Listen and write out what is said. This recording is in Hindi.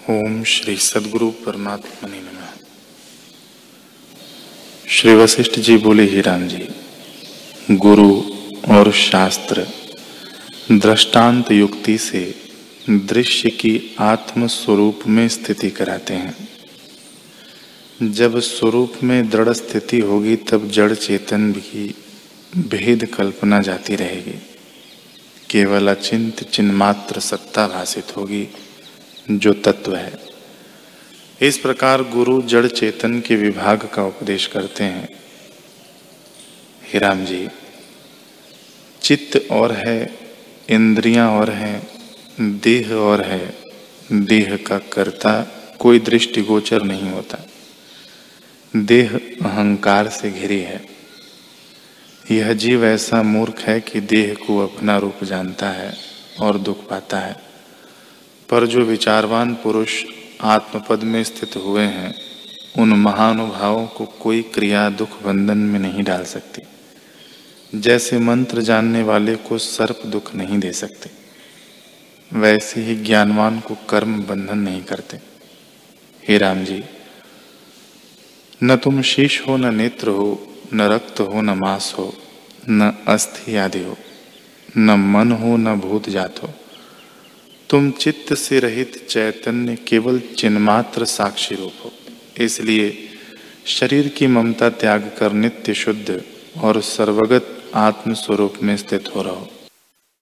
ओम श्री सदगुरु परमात्मा नमः। श्री वशिष्ठ जी बोले, ही राम जी, गुरु और शास्त्र दृष्टांत युक्ति से दृश्य की आत्म स्वरूप में स्थिति कराते हैं। जब स्वरूप में दृढ़ स्थिति होगी, तब जड़ चेतन भी भेद कल्पना जाती रहेगी। केवल अचिंत चिन्मात्र सत्ता भाषित होगी। जो तत्व है। इस प्रकार गुरु जड़ चेतन के विभाग का उपदेश करते हैं। हिराम जी, चित्त और है, इंद्रियाँ और हैं, देह और है, देह का कर्ता कोई दृष्टिगोचर नहीं होता। देह अहंकार से घिरी है। यह जीव ऐसा मूर्ख है कि देह को अपना रूप जानता है और दुख पाता है। पर जो विचारवान पुरुष आत्मपद में स्थित हुए हैं, उन महानुभावों को कोई क्रिया दुख बंधन में नहीं डाल सकती। जैसे मंत्र जानने वाले को सर्प दुख नहीं दे सकते, वैसे ही ज्ञानवान को कर्म बंधन नहीं करते। हे राम जी न तुम शीश हो, न नेत्र हो, न रक्त हो, न मांस हो, न अस्थि आदि हो, न मन हो, न भूत जात हो। तुम चित्त से रहित चैतन्य केवल चिन्मात्र साक्षी रूप हो। इसलिए शरीर की ममता त्याग कर नित्य शुद्ध और सर्वगत आत्म स्वरूप में स्थित हो रहो।